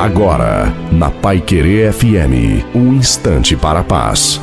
Agora, na Pai Querer FM, um instante para a paz.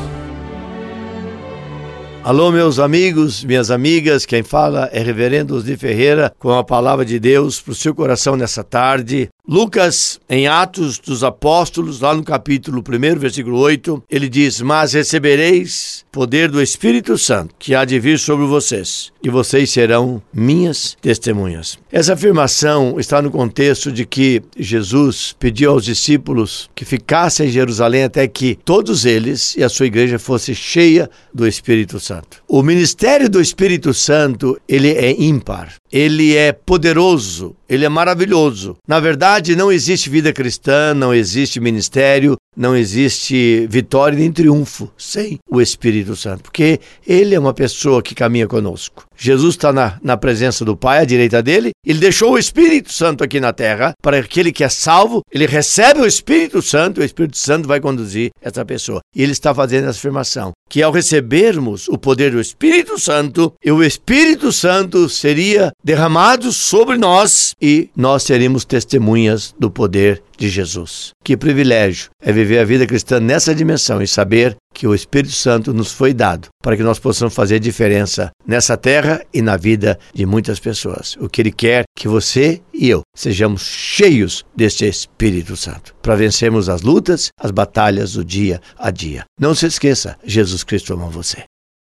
Alô, meus amigos, minhas amigas, quem fala é Reverendo Osni Ferreira com a palavra de Deus para o seu coração nessa tarde. Lucas, em Atos dos Apóstolos, lá no capítulo 1, versículo 8, ele diz: Mas recebereis poder do Espírito Santo, que há de vir sobre vocês, e vocês serão minhas testemunhas. Essa afirmação está no contexto de que Jesus pediu aos discípulos que ficassem em Jerusalém até que todos eles e a sua igreja fosse cheia do Espírito Santo. O ministério do Espírito Santo, ele é ímpar, ele é poderoso, ele é maravilhoso. Na verdade, não existe vida cristã, não existe ministério, não existe vitória nem triunfo sem o Espírito Santo, porque ele é uma pessoa que caminha conosco. Jesus está na, na presença do Pai, à direita dele, ele deixou o Espírito Santo aqui na terra para aquele que é salvo, ele recebe o Espírito Santo, o Espírito Santo vai conduzir essa pessoa. E ele está fazendo essa afirmação: que ao recebermos o poder do Espírito Santo, o Espírito Santo seria derramado sobre nós e nós seríamos testemunhas do poder de Jesus. Que privilégio é viver a vida cristã nessa dimensão e saber que o Espírito Santo nos foi dado para que nós possamos fazer diferença nessa terra e na vida de muitas pessoas. O que Ele quer que você e eu sejamos cheios deste Espírito Santo para vencermos as lutas, as batalhas do dia a dia. Não se esqueça, Jesus Cristo ama você.